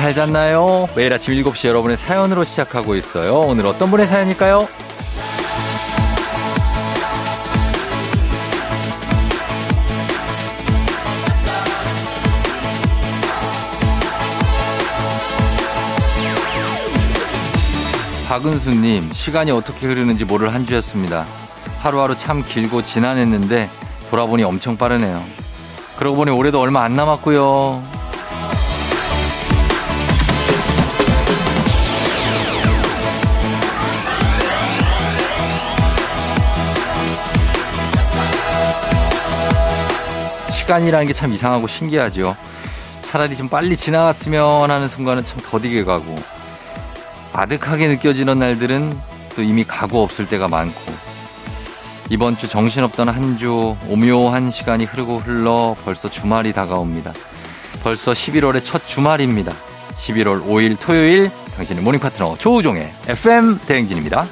잘 잤나요? 매일 아침 7시 여러분의 사연으로 시작하고 있어요. 오늘 어떤 분의 사연일까요? 박은수님, 시간이 어떻게 흐르는지 모를 한 주였습니다. 하루하루 참 길고 지난했는데 돌아보니 엄청 빠르네요. 그러고 보니 올해도 얼마 안 남았고요. 시간이라는 게 참 이상하고 신기하죠. 차라리 좀 빨리 지나갔으면 하는 순간은 참 더디게 가고 아득하게 느껴지는 날들은 또 이미 가고 없을 때가 많고 이번 주 정신없던 한 주 오묘한 시간이 흐르고 흘러 벌써 주말이 다가옵니다. 벌써 11월의 첫 주말입니다. 11월 5일 토요일 당신의 morning 파트너 조우종의 FM 대행진입니다.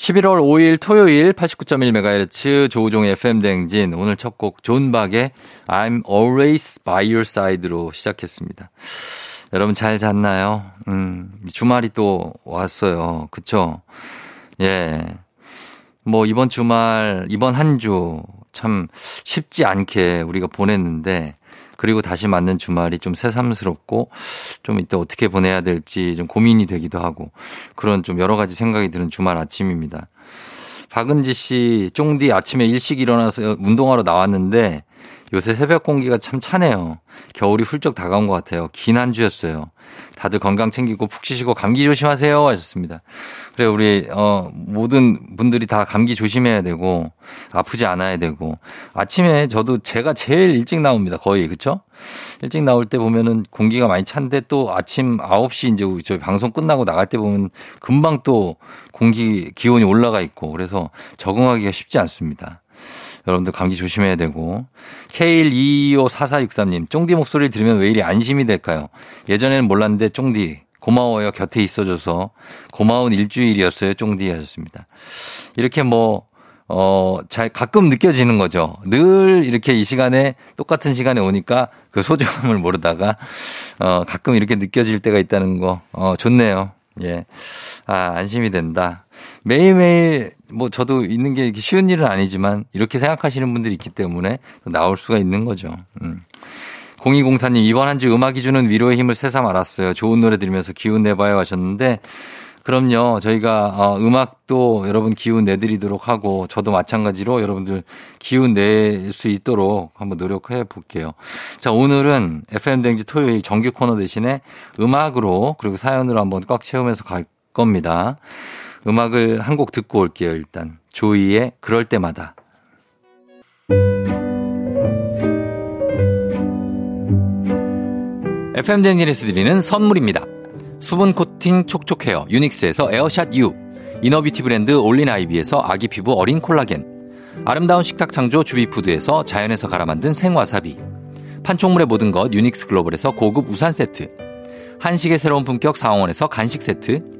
11월 5일 토요일 89.1MHz 조우종의 FM 대행진 오늘 첫 곡 존 박의 I'm always by your side로 시작했습니다. 여러분 잘 잤나요? 음, 주말이 또 왔어요. 그쵸? 예. 뭐 이번 주말, 이번 한 주 참 쉽지 않게 우리가 보냈는데 그리고 다시 맞는 주말이 좀 새삼스럽고 좀 이때 어떻게 보내야 될지 좀 고민이 되기도 하고 그런 좀 여러 가지 생각이 드는 주말 아침입니다. 박은지 씨, 쫑디 아침에 일찍 일어나서 운동하러 나왔는데 요새 새벽 공기가 참 차네요. 겨울이 훌쩍 다가온 것 같아요. 긴 한 주였어요. 다들 건강 챙기고 푹 쉬시고 감기 조심하세요 하셨습니다. 그래 우리 어 모든 분들이 다 감기 조심해야 되고 아프지 않아야 되고 아침에 저도 제가 제일 일찍 나옵니다. 거의 그렇죠? 일찍 나올 때 보면은 공기가 많이 찬데 또 아침 9시 이제 저희 방송 끝나고 나갈 때 보면 금방 또 공기 기온이 올라가 있고 그래서 적응하기가 쉽지 않습니다. 여러분들 감기 조심해야 되고. K1225443님, 쫑디 목소리를 들으면 왜 이리 안심이 될까요? 예전에는 몰랐는데 쫑디 고마워요. 곁에 있어줘서 고마운 일주일이었어요. 쫑디 하셨습니다. 이렇게 뭐, 어, 잘 가끔 느껴지는 거죠. 늘 이렇게 이 시간에 똑같은 시간에 오니까 그 소중함을 모르다가 어, 가끔 이렇게 느껴질 때가 있다는 거, 어, 좋네요. 예. 아, 안심이 된다. 매일매일 뭐 저도 있는 게 쉬운 일은 아니지만 이렇게 생각하시는 분들이 있기 때문에 나올 수가 있는 거죠. 음. 0204님 이번 한 주 음악이 주는 위로의 힘을 새삼 알았어요. 좋은 노래 들으면서 기운 내봐요 하셨는데 그럼요. 저희가 어, 음악도 여러분 기운 내드리도록 하고 저도 마찬가지로 여러분들 기운 낼 수 있도록 한번 노력해 볼게요. 자, 오늘은 FM 댕지 토요일 정규 코너 대신에 음악으로 그리고 사연으로 한번 꽉 채우면서 갈 겁니다. 음악을 한 곡 듣고 올게요, 일단. 조이의 그럴 때마다. FM 댕진에서 드리는 선물입니다. 수분 코팅 촉촉 헤어 유닉스에서 에어샷 U inner beauty 브랜드 올린 아이비에서 아기 피부 어린 콜라겐 아름다운 식탁 창조 주비푸드에서 자연에서 갈아 만든 생와사비 판촉물의 모든 것 유닉스 글로벌에서 고급 우산 세트 한식의 새로운 품격 상황원에서 간식 세트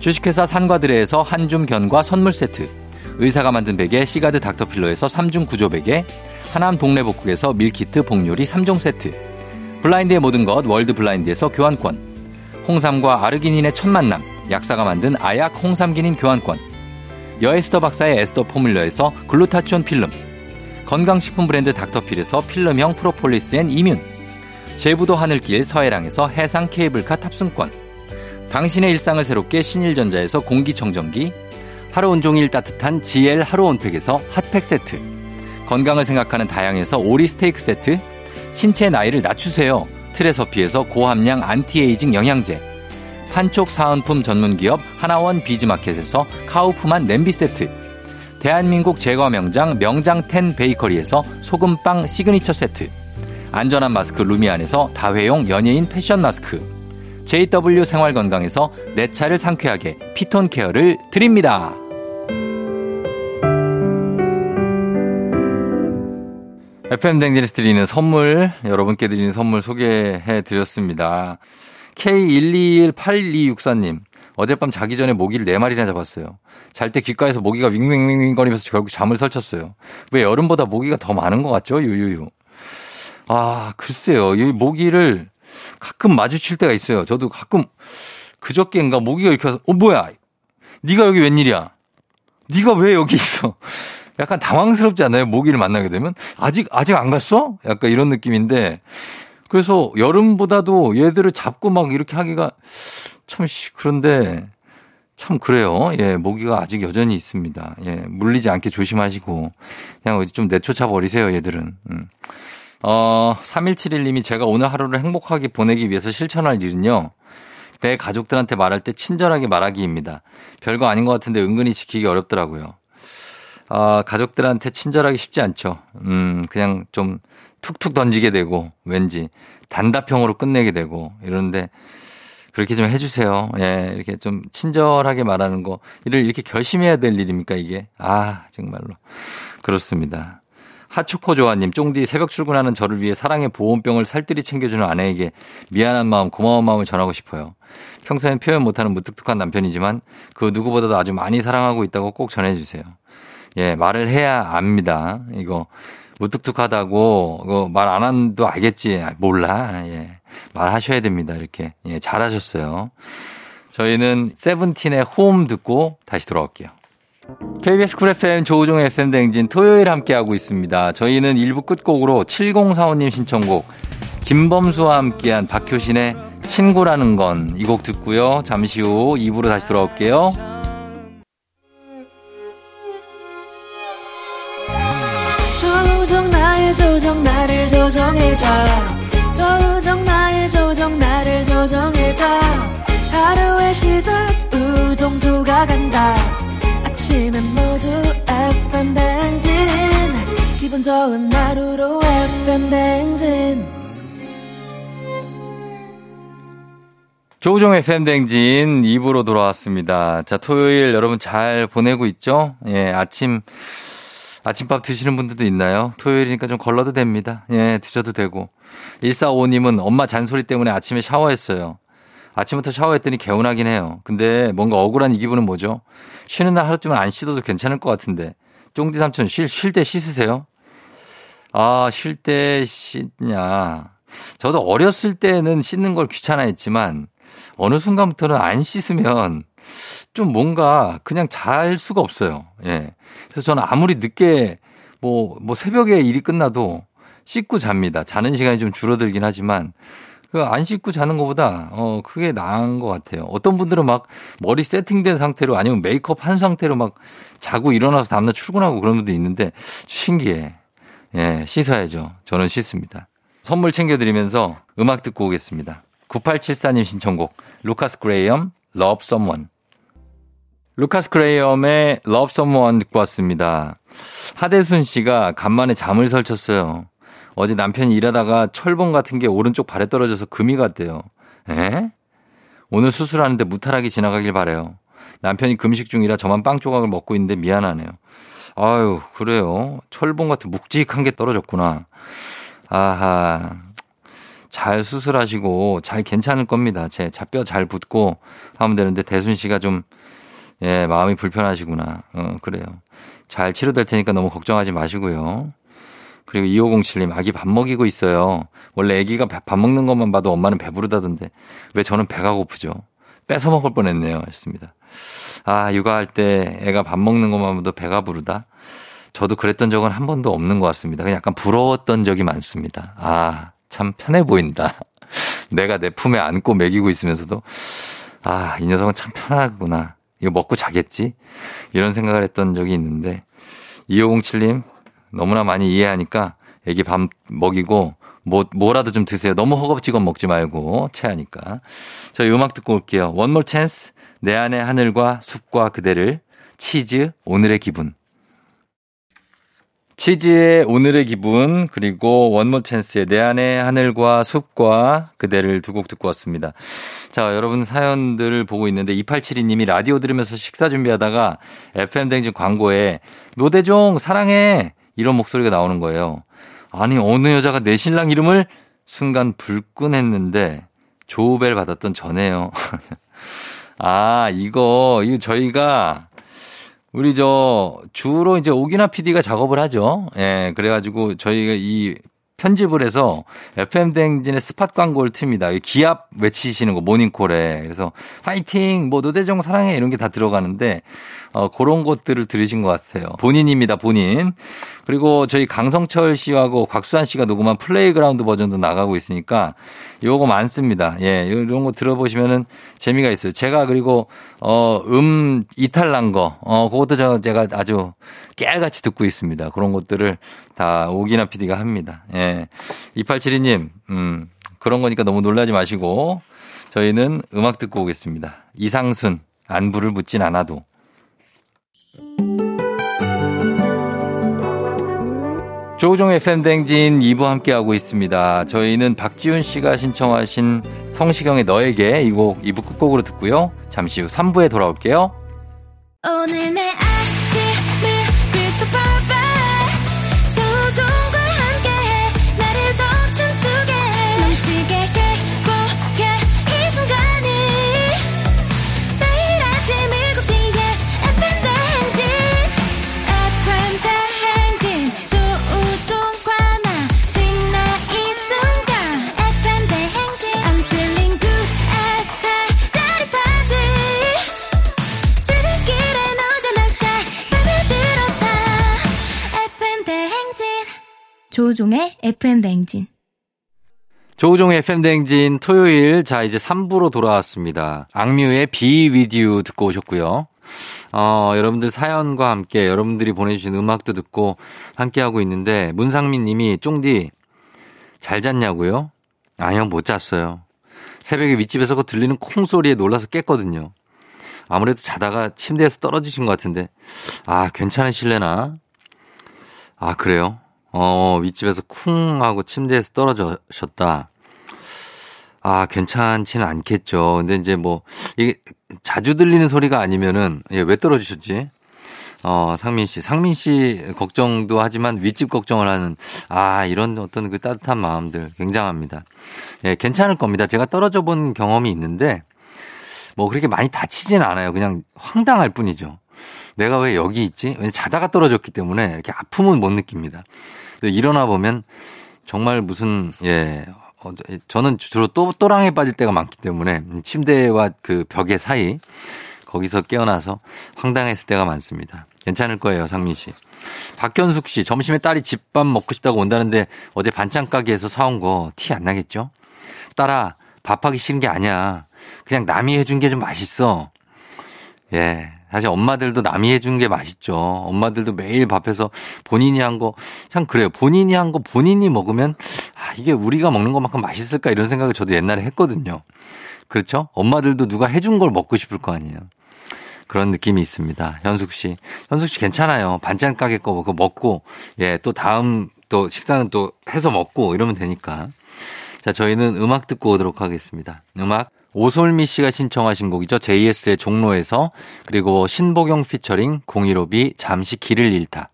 주식회사 산과드레에서 한줌 견과 선물 세트 의사가 만든 베개 시가드 닥터필러에서 3중 구조 베개 하남 동래복국에서 밀키트 복요리 3종 세트 블라인드의 모든 것 월드 블라인드에서 교환권 홍삼과 아르기닌의 첫 만남 약사가 만든 아약 홍삼기닌 교환권 여에스더 박사의 에스더 포뮬러에서 글루타치온 필름 건강식품 브랜드 닥터필에서 필름형 프로폴리스 and immune 제부도 하늘길 서해랑에서 해상 케이블카 탑승권 당신의 일상을 새롭게 신일전자에서 공기청정기 하루 온종일 따뜻한 GL 하루 온팩에서 핫팩 세트 건강을 생각하는 다양에서 오리 스테이크 세트 신체 나이를 낮추세요. 트레서피에서 고함량 안티에이징 영양제 판촉 사은품 전문기업 하나원 비즈마켓에서 카우프만 냄비 세트 대한민국 제과 명장 명장텐 베이커리에서 소금빵 시그니처 세트 안전한 마스크 루미안에서 다회용 연예인 패션 마스크 JW 생활건강에서 내 차를 상쾌하게 피톤 케어를 드립니다. FM 댕진에서 드리는 선물, 여러분께 드리는 선물 소개해 드렸습니다. K1218264님, 어젯밤 자기 전에 모기를 4마리나 잡았어요. 잘 때 귓가에서 모기가 윙윙윙 거리면서 결국 잠을 설쳤어요. 왜 여름보다 모기가 더 많은 것 같죠? 유유유. 아, 글쎄요. 이 모기를 가끔 마주칠 때가 있어요. 저도 가끔 그저께인가 모기가 이렇게 와서, 어, 뭐야? 네가 여기 웬일이야? 네가 왜 여기 있어? 약간 당황스럽지 않나요? 모기를 만나게 되면 아직 아직 안 갔어? 약간 이런 느낌인데 그래서 여름보다도 얘들을 잡고 막 이렇게 하기가 참 그런데 참 그래요. 예, 모기가 아직 여전히 있습니다. 예, 물리지 않게 조심하시고 그냥 어디 좀 내쫓아 버리세요, 얘들은. 음. 어, 3171님이 제가 오늘 하루를 행복하게 보내기 위해서 실천할 일은요. 내 가족들한테 말할 때 친절하게 말하기입니다. 별거 아닌 것 같은데 은근히 지키기 어렵더라고요. 아, 가족들한테 친절하기 쉽지 않죠. 음, 그냥 좀 툭툭 던지게 되고 왠지 단답형으로 끝내게 되고 이러는데 그렇게 좀 해주세요. 예, 이렇게 좀 친절하게 말하는 거 이를 이렇게 결심해야 될 일입니까 이게? 아, 정말로 그렇습니다. 하초코 조아님, 쫑디 새벽 출근하는 저를 위해 사랑의 보온병을 살뜰히 챙겨주는 아내에게 미안한 마음, 고마운 마음을 전하고 싶어요. 평소엔 표현 못하는 무뚝뚝한 남편이지만 그 누구보다도 아주 많이 사랑하고 있다고 꼭 전해주세요. 예, 말을 해야 압니다. 이거 무뚝뚝하다고 말 안 한도 알겠지. 아, 몰라. 예. 말하셔야 됩니다. 이렇게. 예, 잘하셨어요. 저희는 세븐틴의 홈 듣고 다시 돌아올게요. KBS 쿨 FM 조우종 FM 댕진 토요일 함께하고 있습니다. 저희는 1부 끝곡으로 7045님 신청곡 김범수와 함께한 박효신의 친구라는 건 이 곡 듣고요. 잠시 후 2부로 다시 돌아올게요. 조정 나의 조정 나를 조정해줘 조정 나의 조정 나를 조정해줘 하루의 시절 우정조가 간다 아침엔 모두 FM 댕진 기분 좋은 하루로 FM 댕진 조우종 FM 댕진 2부로 돌아왔습니다. 자, 토요일 여러분 잘 보내고 있죠? 예, 아침 아침밥 드시는 분들도 있나요? 토요일이니까 좀 걸러도 됩니다. 예, 드셔도 되고. 145님은 엄마 잔소리 때문에 아침에 샤워했어요. 아침부터 샤워했더니 개운하긴 해요. 근데 뭔가 억울한 이 기분은 뭐죠? 쉬는 날 하루쯤은 안 씻어도 괜찮을 것 같은데. 쫑디 삼촌 쉴, 쉴 때 씻으세요? 아, 쉴 때 씻냐. 저도 어렸을 때는 씻는 걸 귀찮아했지만 어느 순간부터는 안 씻으면 좀 뭔가 그냥 잘 수가 없어요. 예. 그래서 저는 아무리 늦게 뭐, 뭐 새벽에 일이 끝나도 씻고 잡니다. 자는 시간이 좀 줄어들긴 하지만 그 안 씻고 자는 것보다 어 그게 나은 것 같아요. 어떤 분들은 막 머리 세팅된 상태로 아니면 메이크업 한 상태로 막 자고 일어나서 다음날 출근하고 그런 분도 있는데 신기해. 예, 씻어야죠. 저는 씻습니다. 선물 챙겨드리면서 음악 듣고 오겠습니다. 9874님 신청곡 루카스 그레이엄 Love Someone 루카스 크레이엄의 Love Someone 듣고 왔습니다. 하대순 씨가 간만에 잠을 설쳤어요. 어제 남편이 일하다가 철봉 같은 게 오른쪽 발에 떨어져서 금이 갔대요. 에? 오늘 수술하는데 무탈하게 지나가길 바래요. 남편이 금식 중이라 저만 빵 조각을 먹고 있는데 미안하네요. 아유, 그래요. 철봉 같은 묵직한 게 떨어졌구나. 아하. 잘 수술하시고 잘 괜찮을 겁니다. 제 뼈 잘 붙고 하면 되는데 대순 씨가 좀 예, 마음이 불편하시구나. 어, 그래요. 잘 치료될 테니까 너무 걱정하지 마시고요. 그리고 2507님, 아기 밥 먹이고 있어요. 원래 아기가 밥 먹는 것만 봐도 엄마는 배부르다던데 왜 저는 배가 고프죠? 뺏어 먹을 뻔 했네요. 했습니다. 아, 육아할 때 애가 밥 먹는 것만 봐도 배가 부르다? 저도 그랬던 적은 한 번도 없는 것 같습니다. 그냥 약간 부러웠던 적이 많습니다. 아, 참 편해 보인다. 내가 내 품에 안고 먹이고 있으면서도 아, 이 녀석은 참 편하구나. 이거 먹고 자겠지? 이런 생각을 했던 적이 있는데 2507님 너무나 많이 이해하니까 애기 밥 먹이고 뭐 뭐라도 좀 드세요. 너무 허겁지겁 먹지 말고 체하니까. 저희 음악 듣고 올게요. More Chance 내 안의 하늘과 숲과 그대를 치즈 오늘의 기분 치즈의 오늘의 기분 그리고 원모 찬스의 내 안의 하늘과 숲과 그대를 두 곡 듣고 왔습니다. 자, 여러분 사연들을 보고 있는데 2872님이 라디오 들으면서 식사 준비하다가 FM 댕진 광고에 노대종 사랑해 이런 목소리가 나오는 거예요. 아니 어느 여자가 내 신랑 이름을 순간 불끈했는데 조우벨 받았던 전에요. 아, 이거 이거 저희가 우리 저 주로 이제 오기나 PD가 작업을 하죠. 예, 그래가지고 저희가 이 편집을 해서 FM 댕진의 spot 광고를 틉니다. 기합 외치시는 거 모닝콜에. 그래서 파이팅, 뭐 노대정 사랑해 이런 게 다 들어가는데 어, 그런 것들을 들으신 것 같아요. 본인입니다, 본인. 그리고 저희 강성철 씨하고 곽수환 씨가 녹음한 playground 버전도 나가고 있으니까 요거 많습니다. 예, 이런 거 들어보시면은 재미가 있어요. 제가 그리고 어, 음 이탈 난 거, 어, 그것도 저 제가 아주 깨알같이 듣고 있습니다. 그런 것들을 다 오기나 PD가 합니다. 예. 2872님, 음, 그런 거니까 너무 놀라지 마시고 저희는 음악 듣고 오겠습니다. 이상순, 안부를 묻진 않아도. 조종의 팬댕진 2부 함께하고 있습니다. 저희는 박지훈 씨가 신청하신 성시경의 너에게 이 곡 2부 끝곡으로 듣고요. 잠시 후 3부에 돌아올게요. 오늘 조우종의 FM 뱅진. 조우종의 FM 뱅진 토요일 자 이제 3부로 돌아왔습니다. 악뮤의 With You 듣고 오셨고요. 어, 여러분들 사연과 함께 여러분들이 보내주신 음악도 듣고 함께하고 있는데 문상민 님이 쫑디 잘 잤냐고요? 아니요 못 잤어요. 새벽에 윗집에서 그 들리는 콩소리에 놀라서 깼거든요. 아무래도 자다가 침대에서 떨어지신 것 같은데 아 괜찮으실래나? 아 그래요? 어, 윗집에서 쿵 하고 침대에서 떨어졌다. 아, 괜찮지는 않겠죠. 근데 이제 뭐, 이게 자주 들리는 소리가 아니면은, 예, 왜 떨어지셨지? 어, 상민 씨. 상민 씨 걱정도 하지만 윗집 걱정을 하는, 아, 이런 어떤 그 따뜻한 마음들 굉장합니다. 예, 괜찮을 겁니다. 제가 떨어져 본 경험이 있는데, 뭐 그렇게 많이 다치지는 않아요. 그냥 황당할 뿐이죠. 내가 왜 여기 있지? 왜냐 자다가 떨어졌기 때문에 이렇게 아픔은 못 느낍니다. 일어나 보면 정말 무슨 예 어, 저는 주로 또 또랑에 빠질 때가 많기 때문에 침대와 그 벽의 사이 거기서 깨어나서 황당했을 때가 많습니다. 괜찮을 거예요, 상민 씨. 박현숙 씨, 점심에 딸이 집밥 먹고 싶다고 온다는데 어제 반찬 가게에서 사온 거 티 안 나겠죠? 딸아, 밥하기 싫은 게 아니야. 그냥 남이 해준 게 좀 맛있어. 예, 사실 엄마들도 남이 해준 게 맛있죠. 엄마들도 매일 밥해서 본인이 한 거, 참 그래요. 본인이 한 거 본인이 먹으면, 아, 이게 우리가 먹는 것만큼 맛있을까 이런 생각을 저도 옛날에 했거든요. 그렇죠? 엄마들도 누가 해준 걸 먹고 싶을 거 아니에요. 그런 느낌이 있습니다. 현숙 씨. 현숙 씨 괜찮아요. 반찬 가게 거 그거 먹고, 예, 또 다음 또 식사는 또 해서 먹고 이러면 되니까. 자, 저희는 음악 듣고 오도록 하겠습니다. 음악 오솔미 씨가 신청하신 곡이죠. JS의 종로에서 그리고 신보경 피처링 015B 잠시 길을 잃다.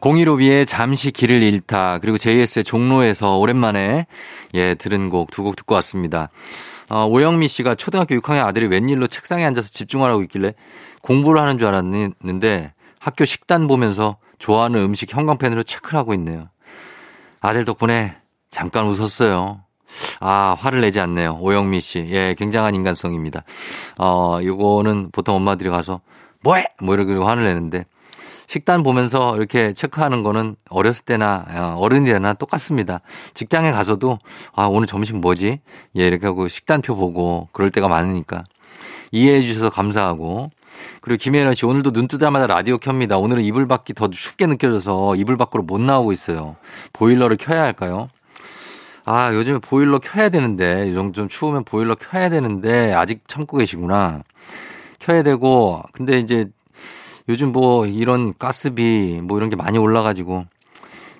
015B의 잠시 길을 잃다. 그리고 JS의 종로에서 오랜만에 예 들은 곡 두 곡 듣고 왔습니다. 어, 오영미 씨가 초등학교 6학년 아들이 웬일로 책상에 앉아서 집중하라고 있길래 공부를 하는 줄 알았는데 학교 식단 보면서 좋아하는 음식 형광펜으로 체크를 하고 있네요. 아들 덕분에 잠깐 웃었어요. 아, 화를 내지 않네요. 오영미 씨. 예, 굉장한 인간성입니다. 어, 요거는 보통 엄마들이 가서 뭐해? 뭐 이렇게 화를 내는데 식단 보면서 이렇게 체크하는 거는 어렸을 때나 어, 어른이 되나 똑같습니다. 직장에 가서도 아, 오늘 점심 뭐지? 예, 이렇게 하고 식단표 보고 그럴 때가 많으니까 이해해 주셔서 감사하고 그리고 김혜연 씨 오늘도 눈 뜨자마자 라디오 켭니다. 오늘은 이불 밖이 더 춥게 느껴져서 이불 밖으로 못 나오고 있어요. 보일러를 켜야 할까요? 아, 요즘에 보일러 켜야 되는데, 이 정도 좀 추우면 보일러 켜야 되는데, 아직 참고 계시구나. 켜야 되고, 근데 이제 요즘 뭐 이런 가스비 뭐 이런 게 많이 올라가지고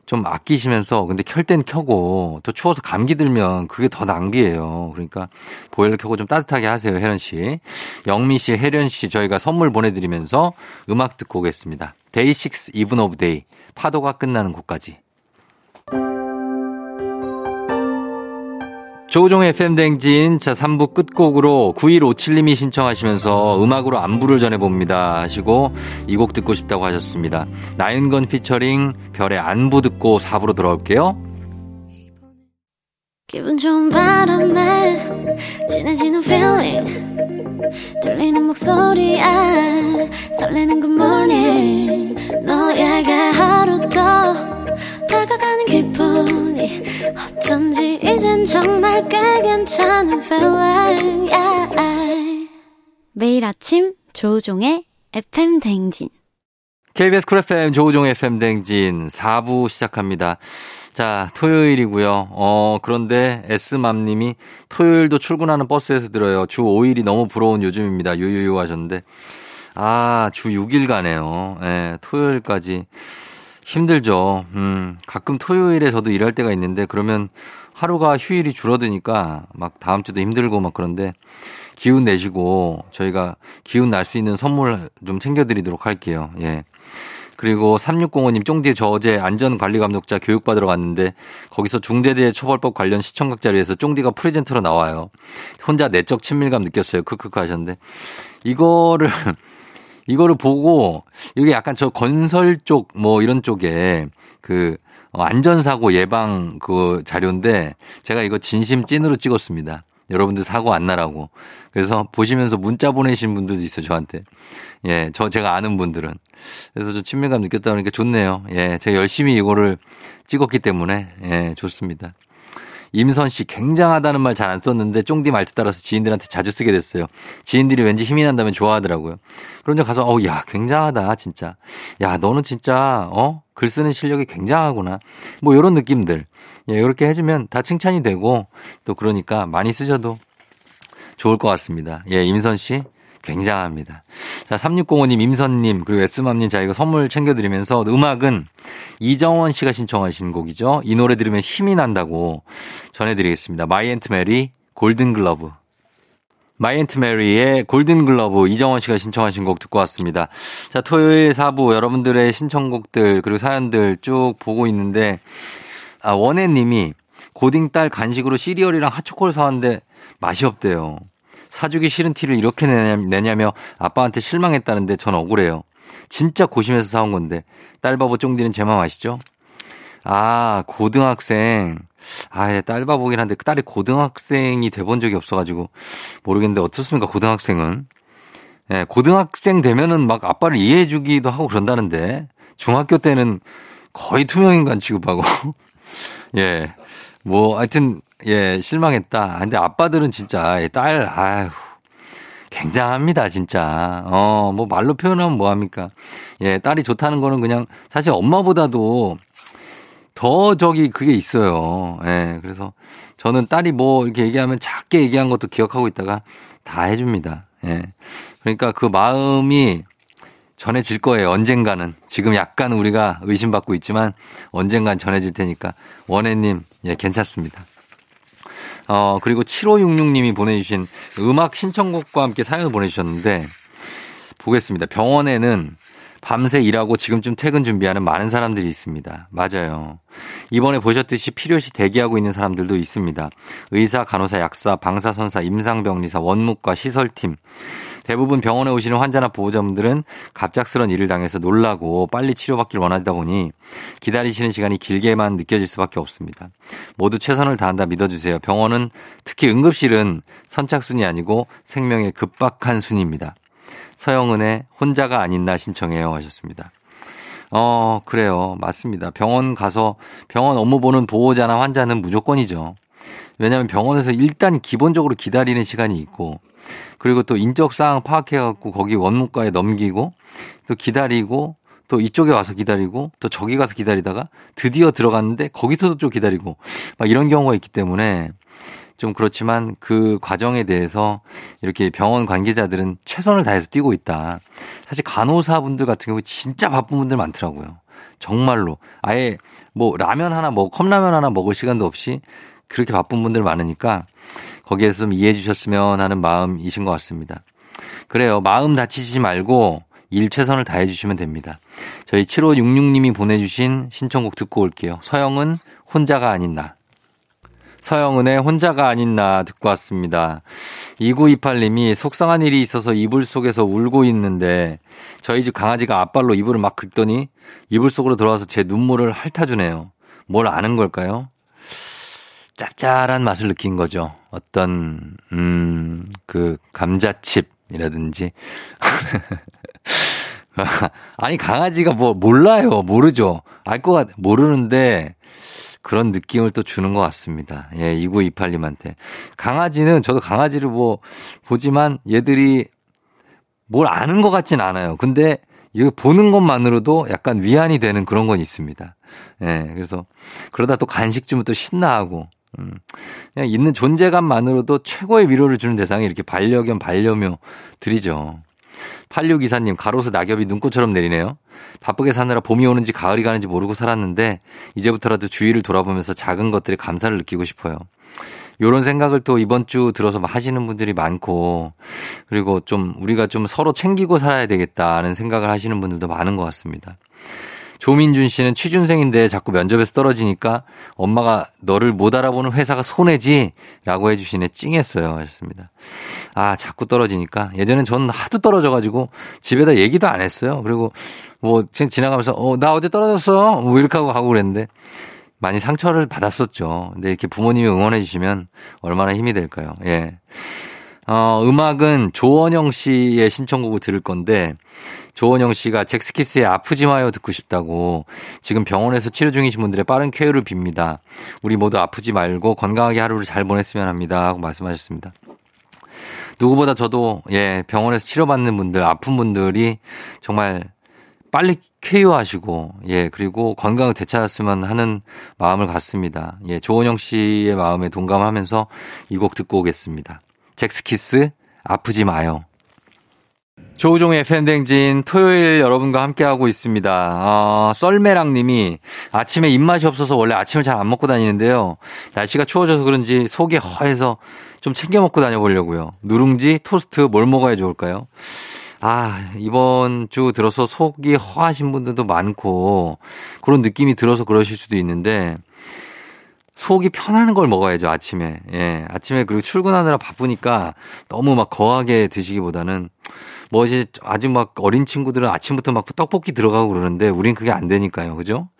좀 아끼시면서 근데 켤 땐 켜고 또 추워서 감기 들면 그게 더 낭비예요. 그러니까 보일러 켜고 좀 따뜻하게 하세요, 혜련 씨. 영미 씨, 혜련 씨 저희가 선물 보내드리면서 음악 듣고 오겠습니다. 데이식스 이븐 오브 데이 파도가 끝나는 곳까지. 조우종의 FM댕진, 자, 3부 끝곡으로 9157님이 신청하시면서 음악으로 안부를 전해봅니다 하시고 이 곡 듣고 싶다고 하셨습니다. 나윤권 피처링 별의 안부 듣고 4부로 돌아올게요. 기분 좋은 바람에 진해지는 feeling 들리는 목소리에 설레는 good 아침 조우종의 FM 댕진 KBS 쿨 FM 조우종의 FM 댕진 4부 시작합니다. 자, 토요일이고요. 어, 그런데 S맘 님이 토요일도 출근하는 버스에서 들어요. 주 5일이 너무 부러운 요즘입니다. 유유유 하셨는데. 아, 주 6일 가네요. 예, 네, 토요일까지. 힘들죠. 음, 가끔 토요일에 저도 일할 때가 있는데 그러면 하루가 휴일이 줄어드니까 막 다음 주도 힘들고 막 그런데 기운 내시고 저희가 기운 날 수 있는 선물 좀 챙겨드리도록 할게요. 예. 그리고 3605님 쫑디에 저 어제 안전관리감독자 교육받으러 갔는데 거기서 중대재해처벌법 관련 시청각 자리에서 쫑디가 프레젠터로 나와요. 혼자 내적 친밀감 느꼈어요. 크크크 하셨는데 이거를 이거를 보고 이게 약간 저 건설 쪽 뭐 이런 쪽에 그 어, 안전사고 예방 그 자료인데 제가 이거 진심 찐으로 찍었습니다. 여러분들 사고 안 나라고. 그래서 보시면서 문자 보내신 분들도 있어요, 저한테. 예, 저 제가 아는 분들은. 그래서 좀 친밀감 느꼈다 보니까 좋네요. 예, 제가 열심히 이거를 찍었기 때문에 예, 좋습니다. 임선 씨 굉장하다는 말 잘 안 썼는데 쫑디 말투 따라서 지인들한테 자주 쓰게 됐어요. 지인들이 왠지 힘이 난다면 좋아하더라고요. 그런데 가서 어 야 굉장하다 진짜. 야 너는 진짜 어 글 쓰는 실력이 굉장하구나. 뭐 이런 느낌들. 예 이렇게 해주면 다 칭찬이 되고 또 그러니까 많이 쓰셔도 좋을 것 같습니다. 예 임선 씨 굉장합니다. 자, 3605님, 임선님, 그리고 자, 이거 선물 챙겨드리면서 음악은 이정원 씨가 신청하신 곡이죠. 이 노래 들으면 힘이 난다고 전해드리겠습니다. 마이 앤트 메리, 골든글러브. 마이앤트 메리의 골든글러브 이정원 씨가 신청하신 곡 듣고 왔습니다. 자, 토요일 4부 여러분들의 신청곡들, 그리고 사연들 쭉 보고 있는데, 아, 원혜 님이 고딩 딸 간식으로 시리얼이랑 핫초코를 사왔는데 맛이 없대요. 사주기 싫은 티를 이렇게 내냐 며 아빠한테 실망했다는데 전 억울해요. 진짜 고심해서 사온 건데 딸바보 쫑디는 제맘 아시죠? 아 고등학생 아 예, 딸바보긴 한데 딸이 고등학생이 돼본 적이 없어가지고 모르겠는데 어떻습니까 고등학생은 예, 고등학생 되면은 막 아빠를 이해해주기도 하고 그런다는데 중학교 때는 거의 투명인간 취급하고 예. 뭐 하여튼 예, 실망했다. 근데 아빠들은 진짜 딸, 아휴. 굉장합니다, 진짜. 어, 뭐 말로 표현하면 뭐합니까? 예, 딸이 좋다는 거는 그냥 사실 엄마보다도 더 저기 그게 있어요. 예, 그래서 저는 딸이 뭐 이렇게 얘기하면 작게 얘기한 것도 기억하고 있다가 다 해줍니다. 예. 그러니까 그 마음이 전해질 거예요. 언젠가는. 지금 약간 우리가 의심받고 있지만 언젠간 전해질 테니까 원혜님, 예, 괜찮습니다. 어, 그리고 7566님이 보내주신 음악 신청곡과 함께 사연을 보내주셨는데 보겠습니다. 병원에는 밤새 일하고 지금쯤 퇴근 준비하는 많은 사람들이 있습니다. 맞아요. 이번에 보셨듯이 필요시 대기하고 있는 사람들도 있습니다. 의사, 간호사, 약사, 방사선사, 임상병리사, 원무과, 시설팀. 대부분 병원에 오시는 환자나 보호자분들은 갑작스런 일을 당해서 놀라고 빨리 치료받길 원하다 보니 기다리시는 시간이 길게만 느껴질 수밖에 없습니다. 모두 최선을 다한다 믿어주세요. 병원은 특히 응급실은 선착순이 아니고 생명의 급박한 순입니다. 서영은의 혼자가 아닌 나 신청해요 하셨습니다. 어, 그래요. 맞습니다. 병원 가서 병원 업무 보는 보호자나 환자는 무조건이죠. 왜냐하면 병원에서 일단 기본적으로 기다리는 시간이 있고 그리고 또 인적 사항 파악해 갖고 거기 원무과에 넘기고 또 기다리고 또 이쪽에 와서 기다리고 또 저기 가서 기다리다가 드디어 들어갔는데 거기서도 좀 기다리고 막 이런 경우가 있기 때문에 좀 그렇지만 그 과정에 대해서 이렇게 병원 관계자들은 최선을 다해서 뛰고 있다. 사실 간호사분들 같은 경우 진짜 바쁜 분들 많더라고요. 정말로. 아예 뭐 라면 하나 먹, 컵라면 하나 먹을 시간도 없이 그렇게 바쁜 분들 많으니까 거기에서 좀 이해해 주셨으면 하는 마음이신 것 같습니다. 그래요. 마음 다치지 말고 일 최선을 다해 주시면 됩니다. 저희 7566님이 보내주신 신청곡 듣고 올게요. 서영은 혼자가 아닌 나. 서영은의 혼자가 아닌 나 듣고 왔습니다. 2928님이 속상한 일이 있어서 이불 속에서 울고 있는데 저희 집 강아지가 앞발로 이불을 막 긁더니 이불 속으로 들어와서 제 눈물을 핥아주네요. 뭘 아는 걸까요? 짭짤한 맛을 느낀 거죠. 어떤, 음, 그, 감자칩이라든지. 아니, 강아지가 뭐, 몰라요. 모르죠. 알 것 같, 모르는데, 그런 느낌을 또 주는 것 같습니다. 예, 2928님한테. 강아지는, 저도 강아지를 뭐, 보지만 얘들이 뭘 아는 것 같진 않아요. 근데, 이거 보는 것만으로도 약간 위안이 되는 그런 건 있습니다. 예, 그래서, 그러다 또 간식 주면 또 신나하고, 음. 그냥 있는 존재감만으로도 최고의 위로를 주는 대상이 이렇게 반려견, 반려묘들이죠. 8624님, 가로수 낙엽이 눈꽃처럼 내리네요. 바쁘게 사느라 봄이 오는지 가을이 가는지 모르고 살았는데, 이제부터라도 주위를 돌아보면서 작은 것들에 감사를 느끼고 싶어요. 요런 생각을 또 이번 주 들어서 하시는 분들이 많고, 그리고 좀 우리가 좀 서로 챙기고 살아야 되겠다는 생각을 하시는 분들도 많은 것 같습니다. 조민준 씨는 취준생인데 자꾸 면접에서 떨어지니까 엄마가 너를 못 알아보는 회사가 손해지 라고 해주시네 찡했어요. 하셨습니다. 아, 자꾸 떨어지니까. 예전엔 전 하도 떨어져가지고 집에다 얘기도 안 했어요. 그리고 뭐 지나가면서 어, 나 어제 떨어졌어. 뭐 이렇게 하고 가고 그랬는데 많이 상처를 받았었죠. 근데 이렇게 부모님이 응원해 주시면 얼마나 힘이 될까요? 예. 어, 음악은 조원영 씨의 신청곡을 들을 건데 조원영 씨가 잭스키스의 아프지 마요 듣고 싶다고 지금 병원에서 치료 중이신 분들의 빠른 쾌유를 빕니다. 우리 모두 아프지 말고 건강하게 하루를 잘 보냈으면 합니다. 하고 말씀하셨습니다. 누구보다 저도 예, 병원에서 치료받는 분들, 아픈 분들이 정말 빨리 쾌유하시고 예, 그리고 건강을 되찾았으면 하는 마음을 갖습니다. 예, 조원영 씨의 마음에 동감하면서 이 곡 듣고 오겠습니다. 잭스키스 아프지 마요. 조우종의 팬댕진 토요일 여러분과 함께하고 있습니다. 어, 썰매랑 님이 아침에 입맛이 없어서 원래 아침을 잘 안 먹고 다니는데요. 날씨가 추워져서 그런지 속이 허해서 좀 챙겨 먹고 다녀보려고요. 누룽지, 토스트 뭘 먹어야 좋을까요? 아, 이번 주 들어서 속이 허하신 분들도 많고 그런 느낌이 들어서 그러실 수도 있는데 속이 편한 걸 먹어야죠, 아침에. 예, 아침에 그리고 출근하느라 바쁘니까 너무 막 거하게 드시기보다는 뭐 이제 아주 막 어린 친구들은 아침부터 막 떡볶이 들어가고 그러는데 우린 그게 안 되니까요. 그죠?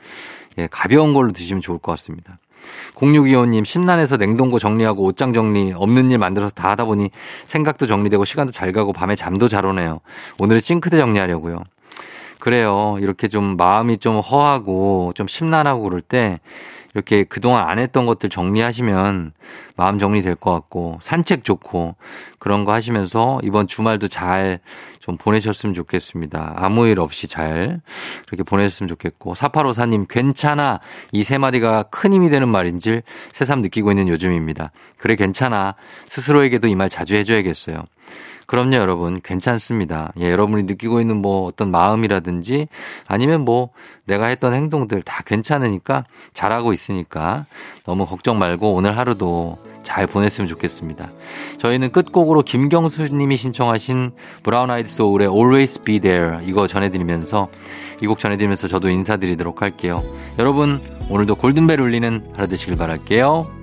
예, 가벼운 걸로 드시면 좋을 것 같습니다. 0625님, 심란해서 냉동고 정리하고 옷장 정리, 없는 일 만들어서 다 하다 보니 생각도 정리되고 시간도 잘 가고 밤에 잠도 잘 오네요. 오늘은 싱크대 정리하려고요. 그래요. 이렇게 좀 마음이 좀 허하고 좀 심란하고 그럴 때 이렇게 그동안 안 했던 것들 정리하시면 마음 정리될 것 같고 산책 좋고 그런 거 하시면서 이번 주말도 잘 좀 보내셨으면 좋겠습니다. 아무 일 없이 잘 그렇게 보내셨으면 좋겠고 4854님 괜찮아 이 세 마디가 큰 힘이 되는 말인지 새삼 느끼고 있는 요즘입니다. 그래 괜찮아 스스로에게도 이 말 자주 해줘야겠어요. 그럼요, 여러분. 괜찮습니다. 예, 여러분이 느끼고 있는 뭐 어떤 마음이라든지 아니면 뭐 내가 했던 행동들 다 괜찮으니까 잘하고 있으니까 너무 걱정 말고 오늘 하루도 잘 보냈으면 좋겠습니다. 저희는 끝곡으로 김경수 님이 신청하신 브라운 아이드 소울의 Always Be There 이거 전해드리면서 이 곡 전해드리면서 저도 인사드리도록 할게요. 여러분 오늘도 골든벨 울리는 하루 되시길 바랄게요.